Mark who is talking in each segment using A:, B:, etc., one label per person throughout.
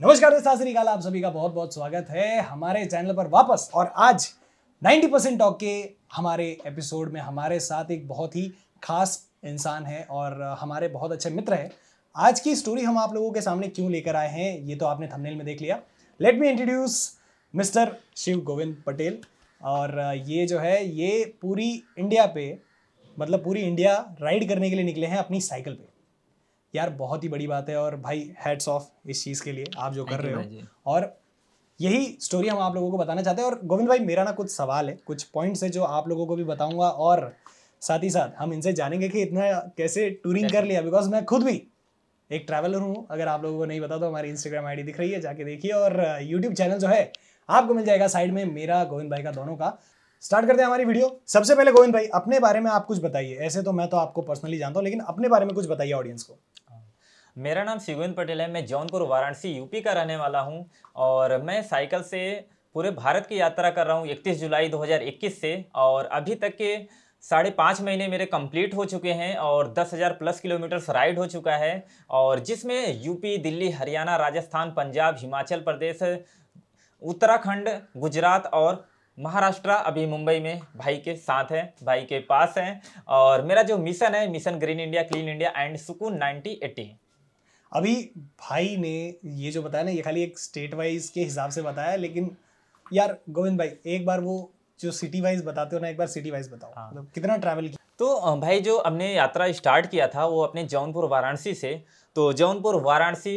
A: नमस्कार दोस्तों आप सभी का बहुत बहुत स्वागत है हमारे चैनल पर वापस। और आज 90% परसेंट टॉक के हमारे एपिसोड में हमारे साथ एक बहुत ही खास इंसान है और हमारे बहुत अच्छे मित्र हैं। आज की स्टोरी हम आप लोगों के सामने क्यों लेकर आए हैं, ये तो आपने थंबनेल में देख लिया। Let me introduce mister Shiv Govind Patel और ये जो है, ये पूरी इंडिया पे मतलब पूरी इंडिया राइड करने के लिए निकले हैं अपनी साइकिल पे। यार बहुत ही बड़ी बात है और भाई हेड्स ऑफ़ इस चीज़ के लिए आप जो कर रहे हो। और यही स्टोरी हम आप लोगों को बताना चाहते हैं और गोविंद भाई मेरा ना कुछ सवाल है कुछ पॉइंट्स है जो आप लोगों को भी बताऊँगा और साथ ही साथ हम इनसे जानेंगे कि इतना कैसे टूरिंग कर लिया बिकॉज़ मैं खुद भी एक ट्रैवलर हूँ। अगर आप लोगों को नहीं बता तो हमारी इंस्टाग्राम आईडी दिख रही है जाके देखिए और यूट्यूब चैनल जो है आपको मिल जाएगा साइड में मेरा गोविंद भाई का दोनों का। स्टार्ट करते हैं हमारी वीडियो सबसे पहले गोविंद भाई अपने बारे में आप कुछ बताइए। ऐसे तो मैं तो आपको पर्सनली जानता हूँ लेकिन अपने बारे में कुछ बताइए ऑडियंस को।
B: मेरा नाम शिवेंद्र पटेल है, मैं जौनपुर, वाराणसी, यूपी का रहने वाला हूँ और मैं साइकिल से पूरे भारत की यात्रा कर रहा हूँ 31 जुलाई 2021 से और अभी तक के साढ़े पाँच महीने मेरे कंप्लीट हो चुके हैं और दस हज़ार प्लस किलोमीटर्स राइड हो चुका है और जिसमें यूपी, दिल्ली, हरियाणा, राजस्थान, पंजाब, हिमाचल प्रदेश, उत्तराखंड, गुजरात और महाराष्ट्र अभी मुंबई में भाई के साथ है, भाई के पास है और मेरा जो मिशन है, mission green India, clean India and Sukoon ninety eighty
A: अभी भाई ने ये जो बताया ना ये खाली एक स्टेट वाइज के हिसाब से बताया लेकिन यार गोविंद भाई एक बार वो जो सिटी वाइज बताते हो ना एक बार सिटी वाइज बताओ। हाँ। मतलब कितना ट्रैवल किया?
B: तो भाई जो हमने यात्रा स्टार्ट किया था वो अपने जौनपुर वाराणसी से। तो जौनपुर वाराणसी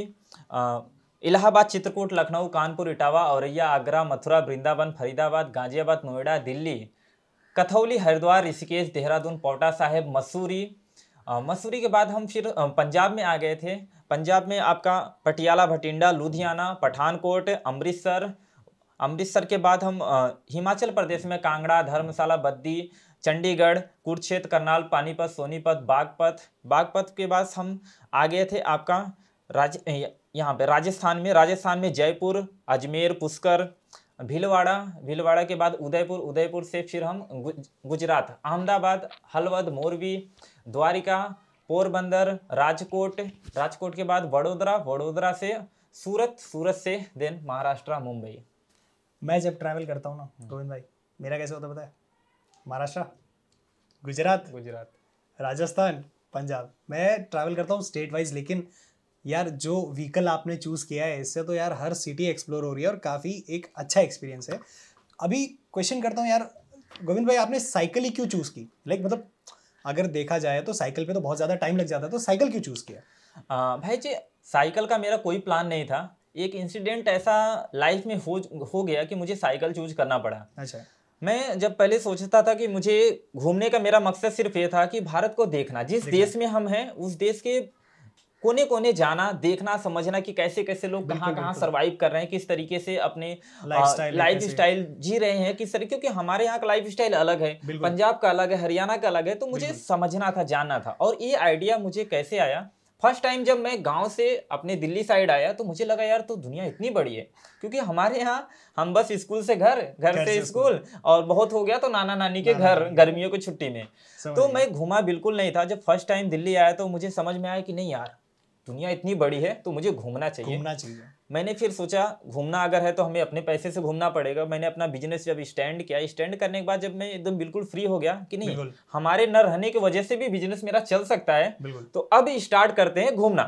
B: इलाहाबाद चित्रकूट लखनऊ कानपुर इटावा औरैया आगरा मथुरा वृंदावन फरीदाबाद गाजियाबाद नोएडा दिल्ली कथौली हरिद्वार ऋषिकेश देहरादून पोटा साहेब मसूरी मसूरी के बाद हम फिर पंजाब में आ गए थे। पंजाब में आपका पटियाला, भटिंडा, लुधियाना, पठानकोट, अमृतसर। अमृतसर के बाद हम हिमाचल प्रदेश में कांगड़ा, धर्मशाला, बद्दी, चंडीगढ़, कुरुक्षेत्र, करनाल, पानीपत, सोनीपत, बागपत। बागपत के बाद हम आ गए थे आपका राज, यहाँ पे राजस्थान में। राजस्थान में जयपुर, अजमेर, पुष्कर। भीलवाड़ा भीलवाड़ा के बाद उदयपुर उदयपुर से फिर हम गुजरात अहमदाबाद हलवद मोरबी द्वारिका पोरबंदर राजकोट राजकोट के बाद वडोदरा वडोदरा से सूरत सूरत से देन महाराष्ट्र मुंबई।
A: मैं जब ट्रैवल करता हूँ ना गोविंद भाई मेरा कैसे होता पता है? महाराष्ट्र गुजरात गुजरात। राजस्थान पंजाब। मैं ट्रैवल करता हूँ स्टेट वाइज लेकिन यार जो व्हीकल आपने चूज़ किया है इससे तो यार हर सिटी एक्सप्लोर हो रही है और काफ़ी एक अच्छा एक्सपीरियंस है। अभी क्वेश्चन करता हूँ यार गोविंद भाई आपने साइकिल ही क्यों चूज़ की? लाइक मतलब अगर देखा जाए तो साइकिल पे तो बहुत ज़्यादा टाइम लग जाता है तो साइकिल क्यों चूज़ किया?
B: आ, भाई जी साइकिल का मेरा कोई प्लान नहीं था। एक इंसिडेंट ऐसा लाइफ में हो हो गया कि मुझे साइकिल चूज़ करना पड़ा। अच्छा। मैं जब पहले सोचता था कि मुझे घूमने का मेरा मकसद सिर्फ़ ये था कि भारत को देखना जिस देश में हम हैं उस देश के कोने कोने जाना देखना समझना कि कैसे कैसे लोग कहाँ कहाँ सरवाइव कर रहे हैं किस तरीके से अपने लाइफ स्टाइल जी रहे हैं किस तरीके क्योंकि हमारे यहाँ का लाइफ स्टाइल अलग है। पंजाब का अलग है हरियाणा का अलग है तो मुझे समझना था जानना था। और ये आइडिया मुझे कैसे आया? फ़र्स्ट टाइम जब मैं गाँव से अपने दिल्ली साइड आया तो मुझे लगा यार तो दुनिया इतनी बड़ी है। क्योंकि हमारे यहाँ हम बस स्कूल से घर घर से स्कूल और बहुत हो गया तो नाना नानी के घर गर्मियों की छुट्टी में। तो मैं घूमा बिल्कुल नहीं था। जब फ़र्स्ट टाइम दिल्ली आया तो मुझे समझ में आया कि नहीं यार दुनिया इतनी बड़ी है तो मुझे घूमना चाहिए।
A: घूमना चाहिए।
B: मैंने फिर सोचा घूमना अगर है तो हमें अपने पैसे से घूमना पड़ेगा। मैंने अपना बिज़नेस जब स्टैंड किया स्टैंड करने के बाद जब मैं एकदम बिल्कुल फ्री हो गया कि नहीं हमारे न रहने की वजह से भी बिज़नेस मेरा चल सकता है। तो अब स्टार्ट करते हैं घूमना।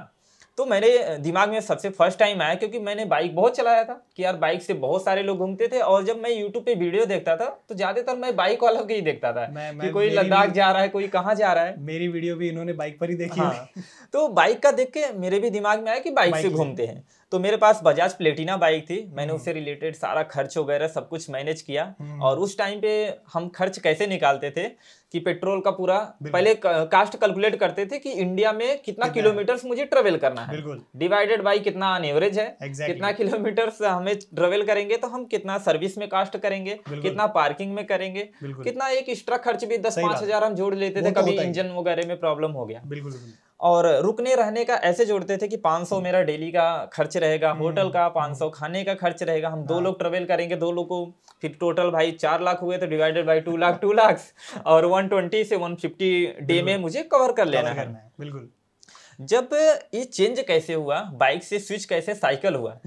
B: तो मेरे दिमाग में सबसे फ़र्स्ट टाइम आया क्योंकि मैंने बाइक बहुत चलाया था कि यार बाइक से बहुत सारे लोग घूमते थे और जब मैं यूट्यूब पे वीडियो देखता था तो ज़्यादातर मैं बाइक वालों के ही देखता था मैं, मैं, कि कोई लद्दाख जा रहा है कोई कहाँ जा रहा है।
A: मेरी वीडियो भी इन्होंने बाइक पर ही देखी हाँ,
B: तो बाइक का देख के मेरे भी दिमाग में आया कि बाइक से घूमते हैं। तो मेरे पास बजाज प्लेटिना बाइक थी। मैंने हम्म। उससे रिलेटेड सारा खर्च वगैरह सब कुछ मैनेज किया हम्म। और उस टाइम पे हम खर्च कैसे निकालते थे कि पेट्रोल का पूरा पहले कास्ट कैलकुलेट करते थे कि इंडिया में कितना किलोमीटर मुझे ट्रेवल करना है। डिवाइडेड बाई कितना एवरेज है। Exactly. कितना किलोमीटर हमें ट्रेवल करेंगे तो हम कितना सर्विस में कास्ट करेंगे कितना पार्किंग में करेंगे कितना एक एक्स्ट्रा खर्च भी दस पाँच हज़ार हम जोड़ लेते थे तो कभी इंजन वगैरह में प्रॉब्लम हो गया। बिल्कुल। और रुकने रहने का ऐसे जोड़ते थे कि 500 मेरा डेली का खर्च रहेगा हम्म, होटल का 500 हम्म। खाने का खर्च रहेगा हम दो हाँ। लोग ट्रेवल करेंगे दो लोग को फिर टोटल भाई चार लाख हुए तो divided by two lakh two lakh और 120 से 150 डे में मुझे कवर कर लेना है बिल्कुल जब ये चेंज कैसे हुआ? बाइक से स्विच कैसे साइकिल हुआ?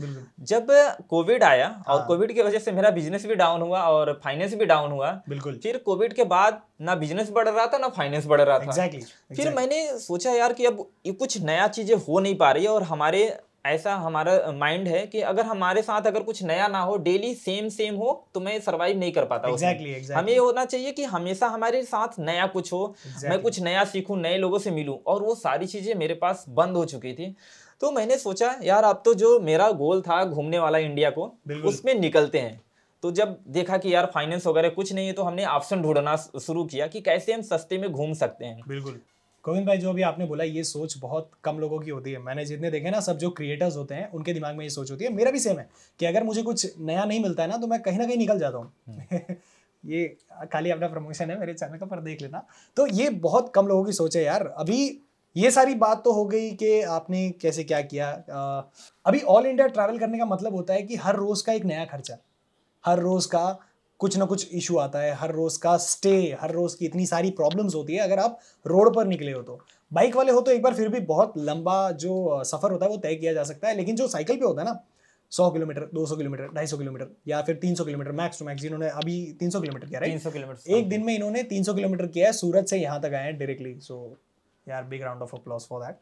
B: जब कोविड आया और
A: हाँ।
B: कोविड की वजह से मेरा बिज़नेस भी डाउन हुआ और फाइनेंस भी डाउन हुआ
A: बिल्कुल।
B: फिर कोविड के बाद ना बिज़नेस बढ़ रहा था ना फाइनेंस बढ़ रहा था।
A: Exactly, exactly.
B: फिर मैंने सोचा यार कि अब ये कुछ नया चीज़ें हो नहीं पा रही है और हमारे ऐसा हमारा माइंड है कि अगर हमारे साथ अगर कुछ नया ना हो डेली सेम सेम हो तो मैं सरवाइव नहीं कर पाता उसमें।
A: एग्जैक्टली
B: हमें ये होना चाहिए कि हमेशा हमारे साथ नया कुछ हो exactly. मैं कुछ नया सीखूं नए लोगों से मिलूं और वो सारी चीज़ें मेरे पास बंद हो चुकी थी तो मैंने सोचा यार अब तो जो मेरा गोल था घूमने वाला इंडिया को। उसमें निकलते हैं तो जब देखा कि यार फाइनेंस वगैरह कुछ नहीं है तो हमने ऑप्शन ढूंढना शुरू किया कि कैसे हम सस्ते में घूम सकते हैं
A: बिल्कुल गोविंद भाई जो भी आपने बोला ये सोच बहुत कम लोगों की होती है। मैंने जितने देखे ना सब जो क्रिएटर्स होते हैं उनके दिमाग में ये सोच होती है। मेरा भी सेम है कि अगर मुझे कुछ नया नहीं मिलता है ना तो मैं कहीं ना कहीं निकल जाता हूँ। ये खाली अपना प्रमोशन है मेरे चैनल का पर देख लेना। तो ये बहुत कम लोगों की सोच है यार। अभी ये सारी बात तो हो गई कि आपने कैसे क्या किया। अभी ऑल इंडिया ट्रैवल करने का मतलब होता है कि हर रोज का एक नया खर्चा हर रोज का कुछ ना कुछ इशू आता है हर रोज का स्टे हर रोज की इतनी सारी प्रॉब्लम्स होती है अगर आप रोड पर निकले हो तो। बाइक वाले हो तो एक बार फिर भी बहुत लंबा जो सफ़र होता है वो तय किया जा सकता है लेकिन जो साइकिल पे होता है ना सौ किलोमीटर दो सौ किलोमीटर ढाई सौ किलोमीटर या फिर तीन सौ किलोमीटर मैक्स टू मैक्स इन्होंने अभी तीन सौ किलोमीटर किया
B: तीन सौ किलोमीटर
A: एक दिन में इन्होंने 300 किलोमीटर किया है सूरत से यहाँ तक आए हैं डायरेक्टली सो यार big round of applause for that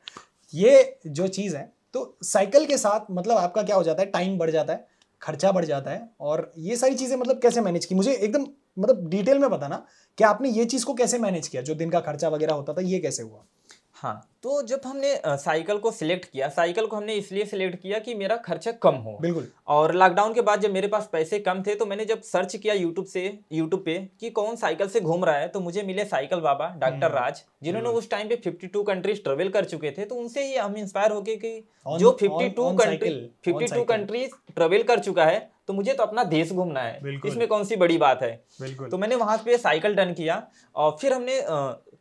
A: ये जो चीज़ है तो साइकिल के साथ मतलब आपका क्या हो जाता है टाइम बढ़ जाता है। खर्चा बढ़ जाता है और ये सारी चीज़ें मतलब कैसे मैनेज की? मुझे एकदम मतलब डिटेल में बताना कि आपने ये चीज़ को कैसे मैनेज किया? जो दिन का खर्चा वगैरह होता था, ये कैसे हुआ?
B: हाँ। तो जब हमने साइकिल को सिलेक्ट किया साइकिल को हमने इसलिए सिलेक्ट किया कि मेरा खर्चा कम हो।
A: बिल्कुल।
B: और लॉकडाउन के बाद जब मेरे पास पैसे कम थे तो मैंने जब सर्च किया यूट्यूब से यूट्यूब पे कि कौन साइकिल से घूम रहा है तो मुझे मिले साइकिल बाबा डॉक्टर राज जिन्होंने उस टाइम पे 52 कंट्रीज़ ट्रेवल कर चुके थे तो उनसे ही हम इंस्पायर हो गए कि जो
A: on-
B: 52
A: on
B: country
A: cycle, on
B: 52 countries travel कर चुका है तो मुझे तो अपना देश घूमना है। इसमें कौन सी बड़ी बात है? तो मैंने वहाँ पे साइकिल डन किया और फिर हमने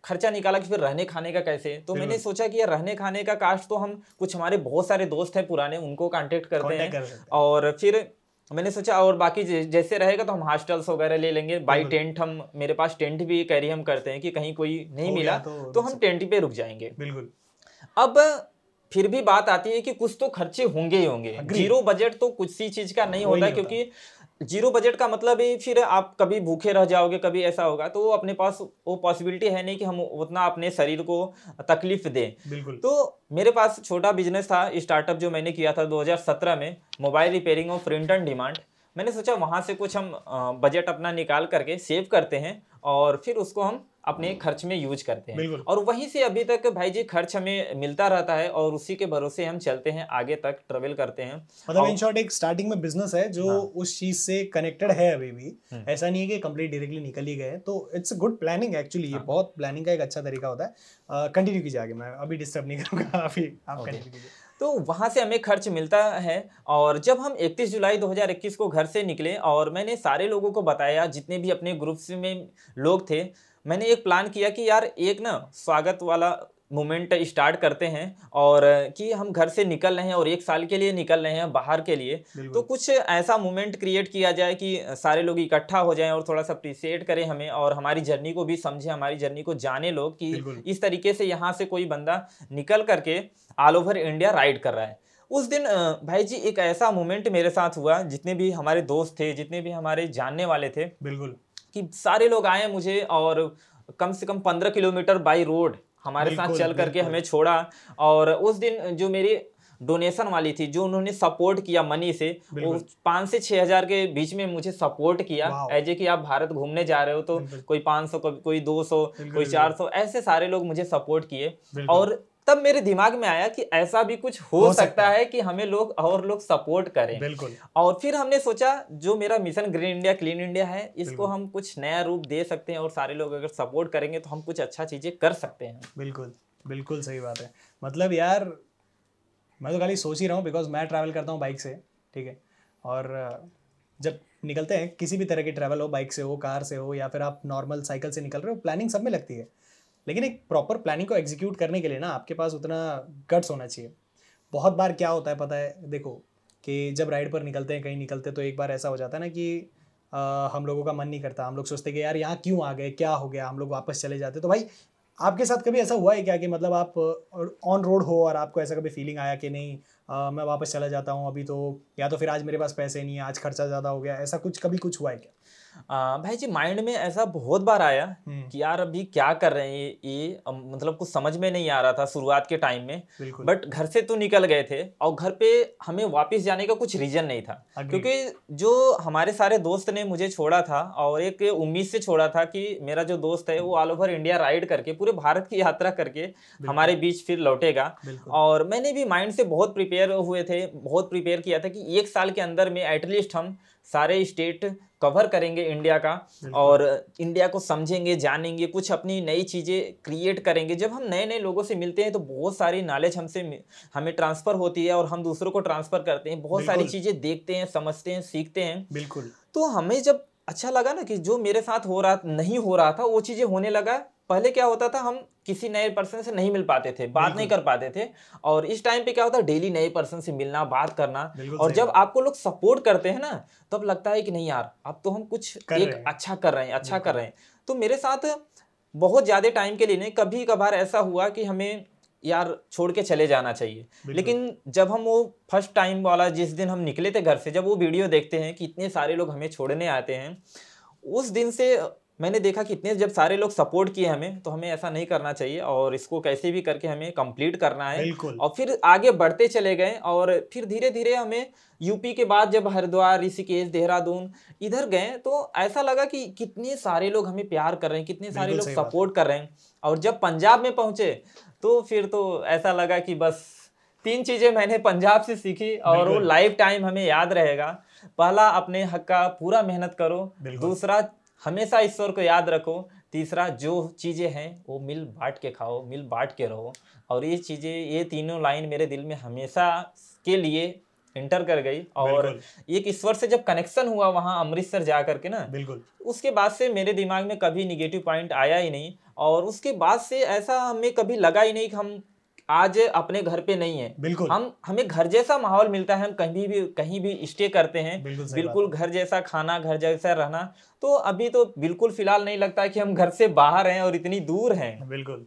B: खर्चा निकाला कि फिर रहने खाने का कैसे? तो मैंने सोचा कि यार रहने खाने का कास्ट तो हम कुछ हमारे बहुत सारे दोस्त हैं पुराने उनको कांटेक्ट करते हैं। और फिर मैंने सोचा और बाकी जैसे रहेगा तो हम हॉस्टल्स वगैरह ले लेंगे। बाई टेंट हम मेरे पास टेंट भी कैरी हम करते हैं कि कहीं कोई नहीं मिला
A: तो
B: तो हम टेंट पे रुक जाएँगे।
A: बिल्कुल।
B: अब फिर भी बात आती है कि कुछ तो खर्चे होंगे ही होंगे। ज़ीरो बजट तो कुछ सी चीज़ का नहीं होता। क्योंकि ज़ीरो बजट का मतलब ही फिर आप कभी भूखे रह जाओगे कभी ऐसा होगा तो वो अपने पास वो पॉसिबिलिटी है नहीं कि हम उतना अपने शरीर को तकलीफ़ दें।
A: बिल्कुल।
B: तो मेरे पास छोटा बिज़नेस था स्टार्टअप जो मैंने किया था 2017 में मोबाइल रिपेयरिंग और प्रिंट एंड डिमांड मैंने सोचा वहाँ से कुछ हम बजट अपना निकाल करके सेव करते हैं और फिर उसको हम अपने खर्च में यूज़ करते हैं। और वहीं से अभी तक भाई जी खर्च हमें मिलता रहता है और उसी के भरोसे हम चलते हैं आगे तक ट्रेवल करते हैं।
A: मतलब इन शॉर्ट एक स्टार्टिंग में बिज़नेस है जो
B: हाँ।
A: उस चीज़ से कनेक्टेड है अभी भी।
B: हम्म।
A: ऐसा नहीं है कि कंप्लीट डायरेक्टली निकल ही गए तो इट्स गुड प्लानिंग एक्चुअली ये
B: हाँ।
A: बहुत प्लानिंग का एक अच्छा तरीका होता है। कंटिन्यू कीजिए आगे मैं अभी डिस्टर्ब नहीं करूँगा अभी आप कंटिन्यू कीजिए।
B: तो वहाँ से हमें खर्च मिलता है और जब हम 31 जुलाई 2021 को घर से निकले और मैंने सारे लोगों को बताया, जितने भी अपने ग्रुप्स में लोग थे, मैंने एक प्लान किया कि यार एक ना स्वागत वाला मोमेंट स्टार्ट करते हैं और कि हम घर से निकल रहे हैं और एक साल के लिए निकल रहे हैं बाहर के लिए तो कुछ ऐसा मोमेंट क्रिएट किया जाए कि सारे लोग इकट्ठा हो जाएँ और थोड़ा सा अप्रिसिएट करें हमें और हमारी जर्नी को भी समझें हमारी जर्नी को जाने लोग कि इस तरीके से यहाँ से कोई बंदा निकल करके ऑल ओवर इंडिया राइड कर रहा है। उस दिन भाई जी एक ऐसा मोमेंट मेरे साथ हुआ जितने भी हमारे दोस्त थे जितने भी हमारे जानने वाले थे
A: बिल्कुल।
B: कि सारे लोग आए मुझे और कम से कम पंद्रह किलोमीटर बाई रोड हमारे साथ चल करके हमें छोड़ा और उस दिन जो मेरी डोनेशन वाली थी जो उन्होंने सपोर्ट किया मनी से वो। पाँच से छः हज़ार के बीच में मुझे सपोर्ट किया।
A: ऐसे
B: एज ए कि आप भारत घूमने जा रहे हो तो कोई पाँच सौ कोई दो सौ कोई चार सौ ऐसे सारे लोग मुझे सपोर्ट किए। और तब मेरे दिमाग में आया कि ऐसा भी कुछ हो,
A: हो सकता
B: सकता है। कि हमें लोग और लोग सपोर्ट करें।
A: बिल्कुल।
B: और फिर हमने सोचा जो मेरा mission green India clean India है इसको हम कुछ नया रूप दे सकते हैं और सारे लोग अगर सपोर्ट करेंगे तो हम कुछ अच्छा चीज़ें कर सकते हैं।
A: बिल्कुल बिल्कुल सही बात है। मतलब यार मैं तो खाली सोच ही रहा हूँ बिकॉज़ मैं ट्रैवल करता हूँ बाइक से ठीक है? और जब निकलते हैं किसी भी तरह की ट्रैवल हो बाइक से हो कार से हो या फिर आप नॉर्मल साइकिल से निकल रहे हो प्लानिंग सब में लगती है। लेकिन एक प्रॉपर प्लानिंग को एग्जीक्यूट करने के लिए ना आपके पास उतना गट्स होना चाहिए। बहुत बार क्या होता है पता है? देखो कि जब राइड पर निकलते हैं कहीं निकलते तो एक बार ऐसा हो जाता है ना कि अ, हम लोगों का मन नहीं करता। हम लोग सोचते कि यार यहाँ क्यों आ गए? क्या हो गया? हम लोग वापस चले जाते तो भाई आपके साथ कभी ऐसा हुआ है क्या कि मतलब आप ऑन रोड हो और आपको ऐसा कभी फीलिंग आया कि नहीं आ, मैं वापस चला जाता हूँ अभी तो या तो फिर आज मेरे पास पैसे नहीं है आज खर्चा ज़्यादा हो गया ऐसा कुछ कभी कुछ हुआ है क्या?
B: आ, भाई जी माइंड में ऐसा बहुत बार आया
A: हम्म।
B: कि यार अभी क्या कर रहे हैं ये ये मतलब कुछ समझ में नहीं आ रहा था शुरुआत के टाइम में। बट घर से तो निकल गए थे और घर पे हमें वापस जाने का कुछ रीजन नहीं था। क्योंकि जो हमारे सारे दोस्त ने मुझे छोड़ा था और एक उम्मीद से छोड़ा था कि मेरा जो दोस्त है वो ऑल ओवर इंडिया राइड करके पूरे भारत की यात्रा करके हमारे बीच फिर लौटेगा। और मैंने भी माइंड से बहुत प्रिपेयर हुए थे बहुत प्रिपेयर किया था कि एक साल के अंदर में एटलीस्ट हम सारे स्टेट कवर करेंगे इंडिया का और इंडिया को समझेंगे जानेंगे कुछ अपनी नई चीज़ें क्रिएट करेंगे। जब हम नए नए लोगों से मिलते हैं तो बहुत सारी नॉलेज हमसे हमें ट्रांसफ़र होती है और हम दूसरों को ट्रांसफ़र करते हैं। बहुत सारी चीज़ें देखते हैं समझते हैं सीखते हैं।
A: बिल्कुल।
B: तो हमें जब अच्छा लगा ना कि जो मेरे साथ हो रहा नहीं हो रहा था वो चीज़ें होने लगा पहले क्या होता था हम किसी नए पर्सन से नहीं मिल पाते थे बात नहीं कर पाते थे और इस टाइम पे क्या होता है डेली नए पर्सन से मिलना बात करना और जब आपको लोग सपोर्ट करते हैं ना तब लगता है कि नहीं यार अब तो हम कुछ
A: कर
B: एक। अच्छा कर रहे हैं अच्छा कर रहे हैं। तो मेरे साथ बहुत ज़्यादा टाइम के लिए नहीं कभी कभार ऐसा हुआ कि हमें यार छोड़ के चले जाना चाहिए। लेकिन जब हम वो फ़र्स्ट टाइम वाला जिस दिन हम निकले थे घर से जब वो वीडियो देखते हैं कि इतने सारे लोग हमें छोड़ने आते हैं उस दिन से मैंने देखा कि इतने जब सारे लोग सपोर्ट किए हमें तो हमें ऐसा नहीं करना चाहिए और इसको कैसे भी करके हमें कंप्लीट करना है। और फिर आगे बढ़ते चले गए और फिर धीरे धीरे हमें यूपी के बाद जब हरिद्वार ऋषिकेश देहरादून इधर गए तो ऐसा लगा कि कितने सारे लोग हमें प्यार कर रहे हैं कितने सारे लोग। सपोर्ट कर रहे हैं। और जब पंजाब में पहुँचे तो फिर तो ऐसा लगा कि बस तीन चीज़ें मैंने पंजाब से सीखी और वो लाइफ टाइम हमें याद रहेगा। पहला अपने हक का पूरा मेहनत करो। दूसरा हमेशा ईश्वर को याद रखो। तीसरा जो चीज़ें हैं वो मिल बांट के खाओ मिल बांट के रहो। और ये चीज़ें ये तीनों लाइन मेरे दिल में हमेशा के लिए इंटर कर गई। और एक ईश्वर से जब कनेक्शन हुआ वहाँ अमृतसर जा करके ना
A: बिल्कुल।
B: उसके बाद से मेरे दिमाग में कभी निगेटिव पॉइंट आया ही नहीं। और उसके बाद से ऐसा हमें कभी लगा ही नहीं कि हम आज अपने घर पे नहीं है।
A: बिल्कुल।
B: हम हमें घर जैसा माहौल मिलता है हम कहीं भी कहीं भी स्टे करते हैं।
A: बिल्कुल
B: बिल्कुल घर जैसा खाना घर जैसा रहना तो अभी तो बिल्कुल फ़िलहाल नहीं लगता कि हम घर से बाहर हैं और इतनी दूर हैं।
A: बिल्कुल।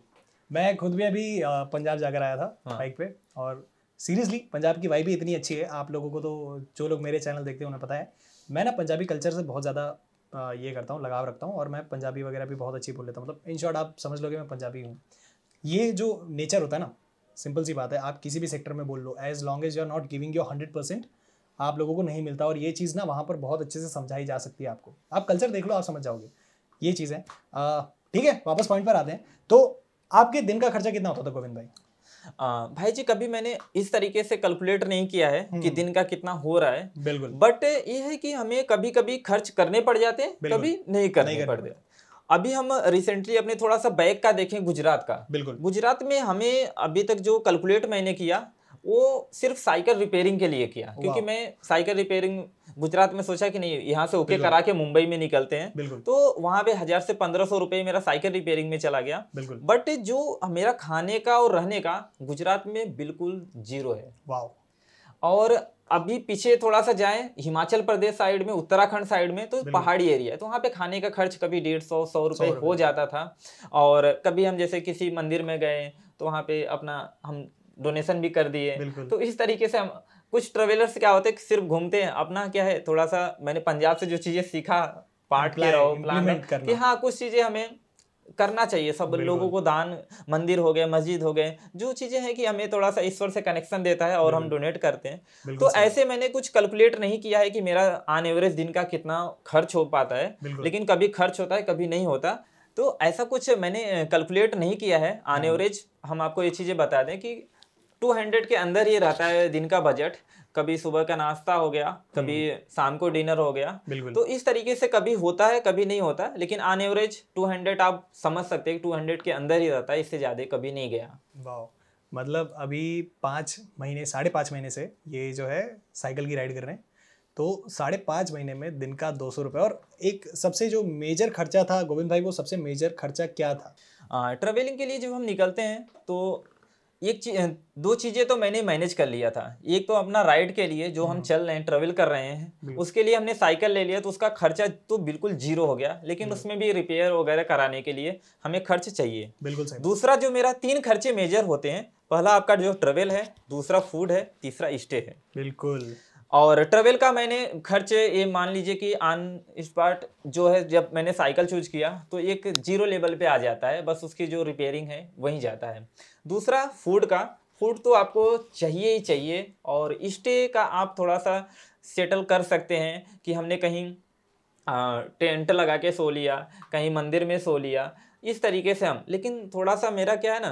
A: मैं खुद भी अभी पंजाब जाकर आया था
B: हाँ।
A: बाइक पे और सीरियसली पंजाब की वाइब भी इतनी अच्छी है। आप लोगों को तो जो लोग मेरे चैनल देखते हैं उन्हें पता है। मैं ना पंजाबी कल्चर से बहुत ज़्यादा ये करता हूँ लगाव रखता हूँ और मैं पंजाबी वगैरह भी बहुत अच्छी बोल लेता हूँ। मतलब इन शॉर्ट आप समझ लोगे मैं पंजाबी हूँ। ये जो नेचर होता है ना सिंपल सी बात है आप किसी भी सेक्टर में बोल लो as long as you are not giving your hundred percent आप लोगों को नहीं मिलता और ये चीज़ ना वहाँ पर बहुत अच्छे से समझाई जा सकती है आपको। आप कल्चर देख लो आप समझ जाओगे। ये चीज़ है। ठीक है वापस पॉइंट पर आते हैं। तो आपके दिन का खर्चा कितना होता था गोविंद भाई?
B: आ, भाई जी कभी मैंने इस तरीके से कैलकुलेट नहीं किया है कि
A: हम्म।
B: दिन का कितना हो रहा है।
A: बिल्कुल।
B: बट ये है कि हमें कभी कभी खर्च करने पड़ जाते हैं कभी नहीं करने
A: नहीं करने
B: पड़ते। अभी हम रिसेंटली अपने थोड़ा सा बैग का देखें गुजरात का।
A: बिल्कुल।
B: गुजरात में हमें अभी तक जो कैलकुलेट मैंने किया वो सिर्फ़ साइकिल रिपेयरिंग के लिए किया। क्योंकि मैं साइकिल रिपेयरिंग गुजरात में सोचा कि नहीं यहाँ से ओके करा के मुंबई में निकलते हैं। तो वहाँ पे हज़ार से पंद्रह सौ रुपये मेरा साइकिल रिपेयरिंग में चला गया। बट जो मेरा खाने का और रहने का गुजरात में बिल्कुल ज़ीरो है। और अभी पीछे थोड़ा सा जाएँ हिमाचल प्रदेश साइड में उत्तराखंड साइड में तो पहाड़ी एरिया है तो वहाँ पे खाने का खर्च कभी डेढ़ सौ सौ रुपये
A: रुपए।
B: हो जाता था और कभी हम जैसे किसी मंदिर में गए तो वहाँ पे अपना हम डोनेशन भी कर दिए तो इस तरीके से हम कुछ ट्रेवलर्स क्या होते हैं सिर्फ़ घूमते हैं अपना क्या है थोड़ा सा मैंने पंजाब से जो चीज़ें सीखा पार्ट
A: ले
B: रहो
A: करना।
B: कि हाँ कुछ चीज़ें हमें करना चाहिए। सब लोगों को दान मंदिर हो गए मस्जिद हो गए जो चीज़ें हैं कि हमें थोड़ा सा ईश्वर से कनेक्शन देता है और हम डोनेट करते हैं। तो ऐसे मैंने कुछ कैलकुलेट नहीं किया है कि मेरा ऑन एवरेज दिन का कितना खर्च हो पाता है। लेकिन कभी खर्च होता है कभी नहीं होता। तो ऐसा कुछ मैंने कैलकुलेट नहीं किया है। ऑन
A: हाँ।
B: एवरेज हम आपको ये चीज़ें बता दें कि 200 के अंदर ही रहता है दिन का बजट। कभी सुबह का नाश्ता हो गया कभी शाम को डिनर हो गया। तो इस तरीके से कभी होता है कभी नहीं होता लेकिन ऑन एवरेज 200 आप समझ सकते हैं कि 200 के अंदर ही रहता है इससे ज़्यादा कभी नहीं गया।
A: वाओ। मतलब अभी पाँच महीने साढ़े पाँच महीने से ये जो है साइकिल की राइड कर रहे हैं। तो साढ़े पाँच महीने में दिन का दो सौ रुपये और एक सबसे जो मेजर खर्चा था गोविंद भाई वो सबसे मेजर खर्चा क्या था?
B: ट्रेवलिंग के लिए जब हम निकलते हैं तो एक चीज़ दो चीज़ें तो मैंने मैनेज कर लिया था। एक तो अपना राइड के लिए जो हम
A: हम्म।
B: चल रहे हैं ट्रेवल कर रहे हैं उसके लिए हमने साइकिल ले लिया तो उसका खर्चा तो बिल्कुल ज़ीरो हो गया लेकिन। उसमें भी रिपेयर वगैरह कराने के लिए हमें खर्च चाहिए।
A: बिल्कुल सही
B: दूसरा जो मेरा तीन खर्चे मेजर होते हैं पहला आपका जो ट्रेवल है दूसरा फ़ूड है तीसरा स्टे है।
A: बिल्कुल।
B: और ट्रेवल का मैंने खर्च ये मान लीजिए कि आन स्पॉट जो है, जब मैंने साइकिल चूज़ किया तो एक ज़ीरो लेवल पे आ जाता है। बस उसकी जो रिपेयरिंग है, वहीं जाता है। दूसरा फ़ूड का। फ़ूड तो आपको चाहिए ही चाहिए, और स्टे का आप थोड़ा सा सेटल कर सकते हैं कि हमने कहीं टेंट लगा के सो लिया, कहीं मंदिर में सो लिया, इस तरीके से हम। लेकिन थोड़ा सा मेरा क्या है ना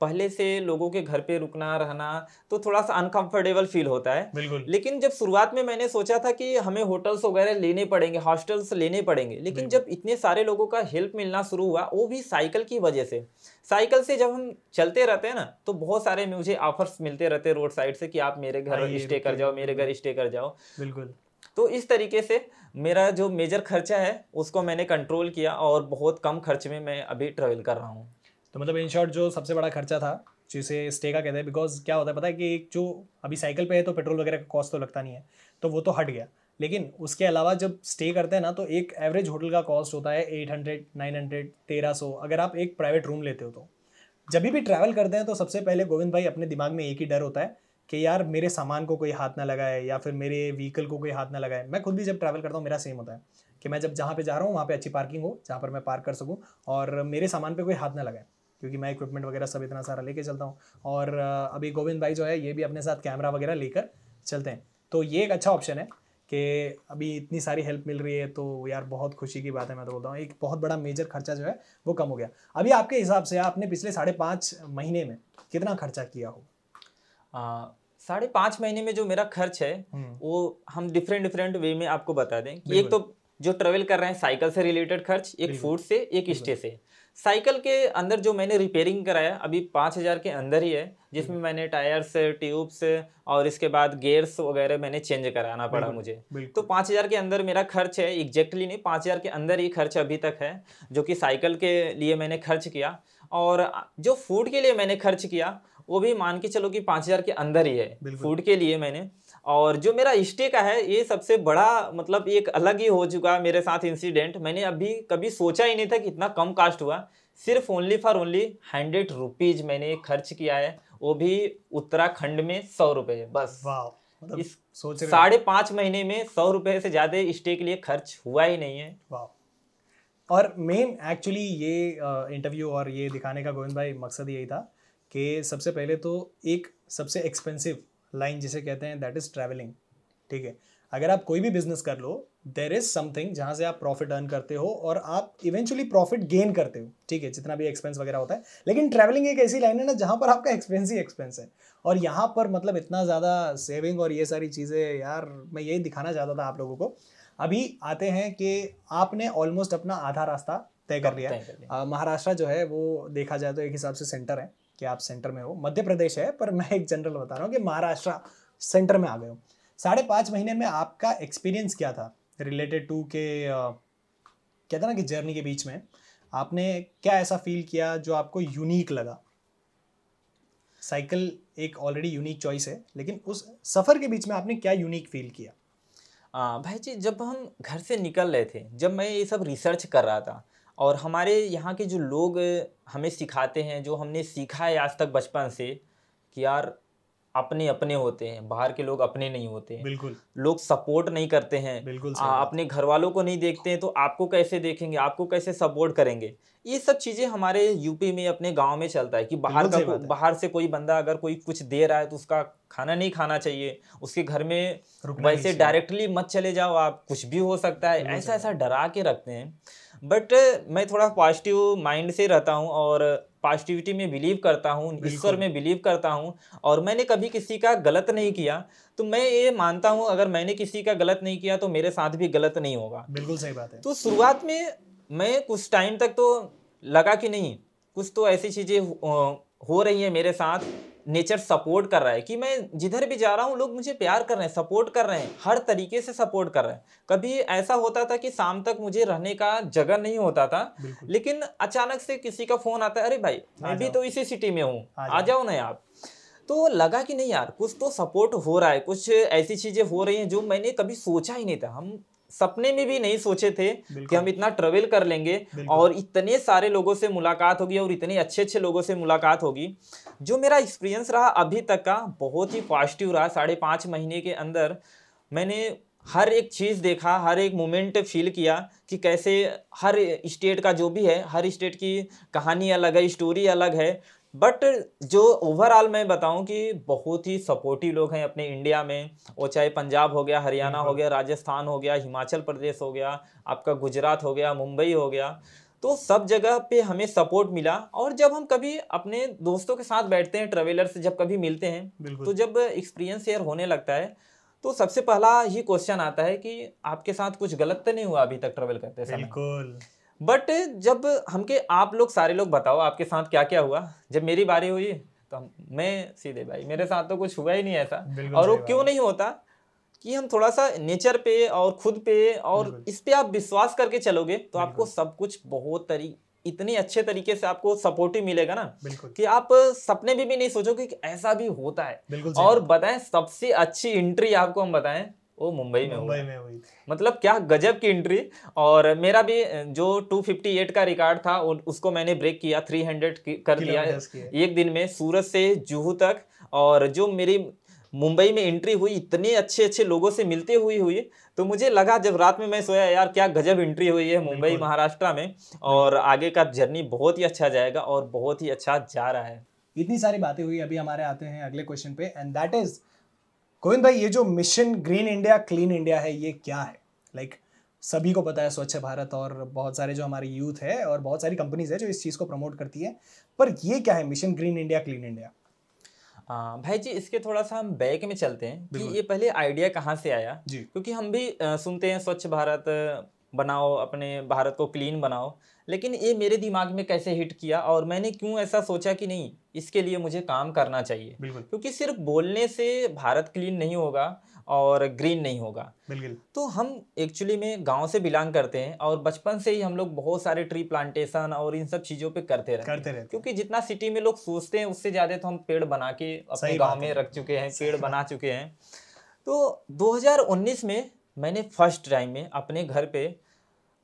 B: पहले से लोगों के घर पे रुकना रहना तो थोड़ा सा अनकंफर्टेबल फील होता है।
A: बिल्कुल।
B: लेकिन जब शुरुआत में मैंने सोचा था कि हमें होटल्स वगैरह लेने पड़ेंगे हॉस्टल्स लेने पड़ेंगे लेकिन जब इतने सारे लोगों का हेल्प मिलना शुरू हुआ वो भी साइकिल की वजह से। साइकिल से जब हम चलते रहते हैं ना तो बहुत सारे मुझे ऑफर्स मिलते रहते रोड साइड से कि आप मेरे घर स्टे कर जाओ मेरे घर स्टे कर जाओ।
A: बिल्कुल।
B: तो इस तरीके से मेरा जो मेजर खर्चा है उसको मैंने कंट्रोल किया और बहुत कम खर्च में मैं अभी ट्रेवल कर रहा हूँ।
A: तो मतलब इन शॉर्ट जो सबसे बड़ा खर्चा था, जिसे स्टे का कहते हैं बिकॉज़ क्या होता है पता है कि एक जो अभी साइकिल पे है तो पेट्रोल वगैरह का कॉस्ट तो लगता नहीं है तो वो तो हट गया। लेकिन उसके अलावा जब स्टे करते हैं ना तो एक एवरेज होटल का कॉस्ट होता है एट हंड्रेड नाइन हंड्रेड तेरह सौ। अगर आप एक प्राइवेट रूम लेते हो तो। जब भी ट्रैवल करते हैं तो सबसे पहले गोविंद भाई अपने दिमाग में एक ही डर होता है कि यार मेरे सामान को कोई हाथ ना लगाए या फिर मेरे व्हीकल को कोई हाथ ना लगाए। मैं खुद भी जब ट्रैवल करता हूँ, मेरा सेम होता है कि मैं जब जहाँ पे जा रहा हूँ, वहाँ पे अच्छी पार्किंग हो, जहाँ पर मैं पार्क कर सकूँ और मेरे सामान पे कोई हाथ ना लगाए। क्योंकि मैं इक्विपमेंट वगैरह सब इतना सारा लेके चलता हूँ। और अभी गोविंद भाई जो है ये भी अपने साथ कैमरा वगैरह लेकर चलते हैं। तो ये एक अच्छा ऑप्शन है कि अभी इतनी सारी हेल्प मिल रही है तो यार बहुत खुशी की बात है मैं तो बोलता हूँ। एक बहुत बड़ा मेजर खर्चा जो है वो कम हो गया। अभी आपके हिसाब से आपने पिछले साढ़े पाँच महीने में कितना खर्चा किया हो?
B: साढ़े पाँच महीने में जो मेरा खर्च है
A: हम्म,
B: वो हम डिफरेंट डिफरेंट वे में आपको बता दें। कि एक तो जो ट्रेवल कर रहे हैं साइकिल से रिलेटेड खर्च एक फ़ूड से एक स्टे से। साइकिल के अंदर जो मैंने रिपेयरिंग कराया अभी पाँच हज़ार के अंदर ही है जिसमें मैंने टायर्स ट्यूब्स और इसके बाद गेयर्स वगैरह मैंने चेंज कराना पड़ा मुझे। तो पाँच हज़ार के अंदर मेरा खर्च है एग्जैक्टली नहीं पाँच हज़ार के अंदर ही खर्च अभी तक है जो कि साइकिल के लिए मैंने खर्च किया। और जो फ़ूड के लिए मैंने खर्च किया वो भी मान के चलो कि पाँच हज़ार के अंदर ही है। फ़ूड के लिए मैंने। और जो मेरा स्टे का है ये सबसे बड़ा मतलब एक अलग ही हो चुका है मेरे साथ इंसिडेंट मैंने अभी कभी सोचा ही नहीं था कि इतना कम कास्ट हुआ। सिर्फ़ only for only hundred rupees मैंने खर्च किया है। वो भी उत्तराखंड में सौ रुपये बस।
A: मतलब
B: इस
A: सोच
B: साढ़े पाँच महीने में सौ रुपये से ज़्यादा स्टे के लिए खर्च हुआ ही नहीं है।
A: वाह और मेन एक्चुअली ये इंटरव्यू और ये दिखाने का गोविंद भाई मकसद यही था कि सबसे पहले तो एक सबसे एक्सपेंसिव लाइन जिसे कहते हैं दैट इज़ ट्रैवलिंग ठीक है? अगर आप कोई भी बिज़नेस कर लो देर इज़ समथिंग जहाँ से आप प्रॉफिट अर्न करते हो और आप इवेंचुअली प्रॉफिट गेन करते हो। ठीक है? जितना भी एक्सपेंस वगैरह होता है। लेकिन ट्रैवलिंग एक ऐसी लाइन है ना जहाँ पर आपका एक्सपेंस ही एक्सपेंस है। और यहाँ पर मतलब इतना ज़्यादा सेविंग और ये सारी चीज़ें यार मैं यही दिखाना चाहता था आप लोगों को। अभी आते हैं कि आपने ऑलमोस्ट अपना आधा रास्ता तय कर लिया है।
B: लिया।
A: महाराष्ट्र जो है वो देखा जाए तो एक हिसाब से सेंटर है। कि आप सेंटर में हो। मध्य प्रदेश है पर मैं एक जनरल बता रहा हूँ कि महाराष्ट्र सेंटर में आ गए हो। साढ़े पाँच महीने में आपका एक्सपीरियंस क्या था? रिलेटेड टू के कहते ना कि जर्नी के बीच में आपने क्या ऐसा फील किया जो आपको यूनिक लगा? साइकिल एक ऑलरेडी यूनिक चॉइस है लेकिन उस सफ़र के बीच में आपने क्या यूनिक फील किया?
B: आ, भाई जी जब हम घर से निकल रहे थे जब मैं ये सब रिसर्च कर रहा था और हमारे यहाँ के जो लोग हमें सिखाते हैं जो हमने सीखा है आज तक बचपन से कि यार अपने अपने होते हैं बाहर के लोग अपने नहीं होते हैं।
A: बिल्कुल।
B: लोग सपोर्ट नहीं करते हैं।
A: बिल्कुल
B: आ, अपने घर वालों को नहीं देखते हैं तो आपको कैसे देखेंगे आपको कैसे सपोर्ट करेंगे? ये सब चीज़ें हमारे यूपी में अपने गाँव में चलता है कि बाहर का को- बाहर से कोई बंदा अगर कोई कुछ दे रहा है तो उसका खाना नहीं खाना चाहिए। उसके घर में वैसे डायरेक्टली मत चले जाओ आप कुछ भी हो सकता है। ऐसा ऐसा डरा के रखते हैं बट मैं थोड़ा पॉजिटिव माइंड से रहता हूँ और पॉजिटिविटी में बिलीव करता हूँ ईश्वर में बिलीव करता हूँ और मैंने कभी किसी का गलत नहीं किया तो मैं ये मानता हूँ अगर मैंने किसी का गलत नहीं किया तो मेरे साथ भी गलत नहीं होगा।
A: बिल्कुल सही बात है।
B: तो शुरुआत में मैं कुछ टाइम तक तो लगा कि नहीं कुछ तो ऐसी चीज़ें हो हो रही हैं मेरे साथ नेचर सपोर्ट कर रहा है कि मैं जिधर भी जा रहा हूँ लोग मुझे प्यार कर रहे हैं सपोर्ट कर रहे हैं हर तरीके से सपोर्ट कर रहे हैं। कभी ऐसा होता था कि शाम तक मुझे रहने का जगह नहीं होता था लेकिन अचानक से किसी का फ़ोन आता है अरे भाई मैं भी तो इसी सिटी में हूँ
A: आ
B: जाओ। ना आप तो लगा कि नहीं यार कुछ तो सपोर्ट हो रहा है कुछ ऐसी चीज़ें हो रही हैं जो मैंने कभी सोचा ही नहीं था। हम सपने में भी नहीं सोचे थे कि हम इतना ट्रेवल कर लेंगे और इतने सारे लोगों से मुलाकात होगी और इतने अच्छे अच्छे लोगों से मुलाकात होगी। जो मेरा एक्सपीरियंस रहा अभी तक का बहुत ही पॉजिटिव रहा। साढ़े पाँच महीने के अंदर मैंने हर एक चीज़ देखा हर एक मोमेंट फील किया कि कैसे हर स्टेट का जो भी है हर स्टेट की कहानी अलग है स्टोरी अलग है। बट जो ओवरऑल मैं बताऊँ कि बहुत ही सपोर्टिव लोग हैं अपने इंडिया में। वो चाहे पंजाब हो गया हरियाणा हो गया राजस्थान हो गया हिमाचल प्रदेश हो गया आपका गुजरात हो गया मुंबई हो गया। तो सब जगह पे हमें सपोर्ट मिला और जब हम कभी अपने दोस्तों के साथ बैठते हैं ट्रेवलर से जब कभी मिलते हैं तो जब एक्सपीरियंस शेयर होने लगता है तो सबसे पहला ही क्वेश्चन आता है कि आपके साथ कुछ गलत तो नहीं हुआ अभी तक ट्रेवल करते समय?
A: बिल्कुल।
B: बट जब हमके आप लोग सारे लोग बताओ आपके साथ क्या क्या हुआ? जब मेरी बारी हुई तो मैं सीधे भाई मेरे साथ तो कुछ हुआ ही नहीं ऐसा। और वो क्यों नहीं होता कि हम थोड़ा सा नेचर पे और खुद पे और इस पे आप विश्वास करके चलोगे तो आपको सब कुछ बहुत तरी इतने अच्छे तरीके से आपको सपोर्टिव मिलेगा ना। कि आप सपने में भी नहीं सोचोगे कि ऐसा भी होता है। और बताएँ सबसे अच्छी एंट्री आपको हम बताएँ वो मुंबई में
A: मुंबई में हुई थी।
B: मतलब क्या गजब की एंट्री और मेरा भी जो 258 का रिकॉर्ड था उसको मैंने ब्रेक किया 300 की- कर दिया। एक दिन में सूरत से जुहू तक। और जो मेरी मुंबई में एंट्री हुई इतने अच्छे अच्छे लोगों से मिलते हुई हुई तो मुझे लगा जब रात में मैं सोया यार क्या गजब एंट्री हुई है मुंबई महाराष्ट्र में। और आगे का जर्नी बहुत ही अच्छा जाएगा और बहुत ही अच्छा जा रहा है।
A: इतनी सारी बातें हुई अभी हमारे आते हैं अगले क्वेश्चन पे। एंड दैट इज़ गोविंद भाई ये जो mission green India clean India है ये क्या है? लाइक like, सभी को पता है स्वच्छ भारत और बहुत सारे जो हमारे यूथ है और बहुत सारी कंपनीज़ है जो इस चीज़ को प्रमोट करती है। पर ये क्या है mission green India clean India?
B: आ, भाई जी इसके थोड़ा सा हम बैक में चलते हैं कि ये पहले आइडिया कहाँ से आया?
A: जी।
B: क्योंकि हम भी आ, सुनते हैं स्वच्छ भारत बनाओ अपने भारत को क्लीन बनाओ। लेकिन ये मेरे दिमाग में कैसे हिट किया और मैंने क्यों ऐसा सोचा कि नहीं इसके लिए मुझे काम करना चाहिए? क्योंकि सिर्फ़ बोलने से भारत क्लीन नहीं होगा और ग्रीन नहीं होगा।
A: बिल्कुल।
B: तो हम एक्चुअली में गाँव से बिलोंग करते हैं और बचपन से ही हम लोग बहुत सारे ट्री प्लांटेशन और इन सब चीज़ों पे करते रहते
A: करते रहते
B: क्योंकि जितना सिटी में लोग सोचते हैं उससे ज़्यादा तो हम पेड़ बना के अपने गाँव में रख चुके हैं पेड़ बना चुके हैं। तो 2019 में मैंने फ़र्स्ट टाइम में अपने घर पे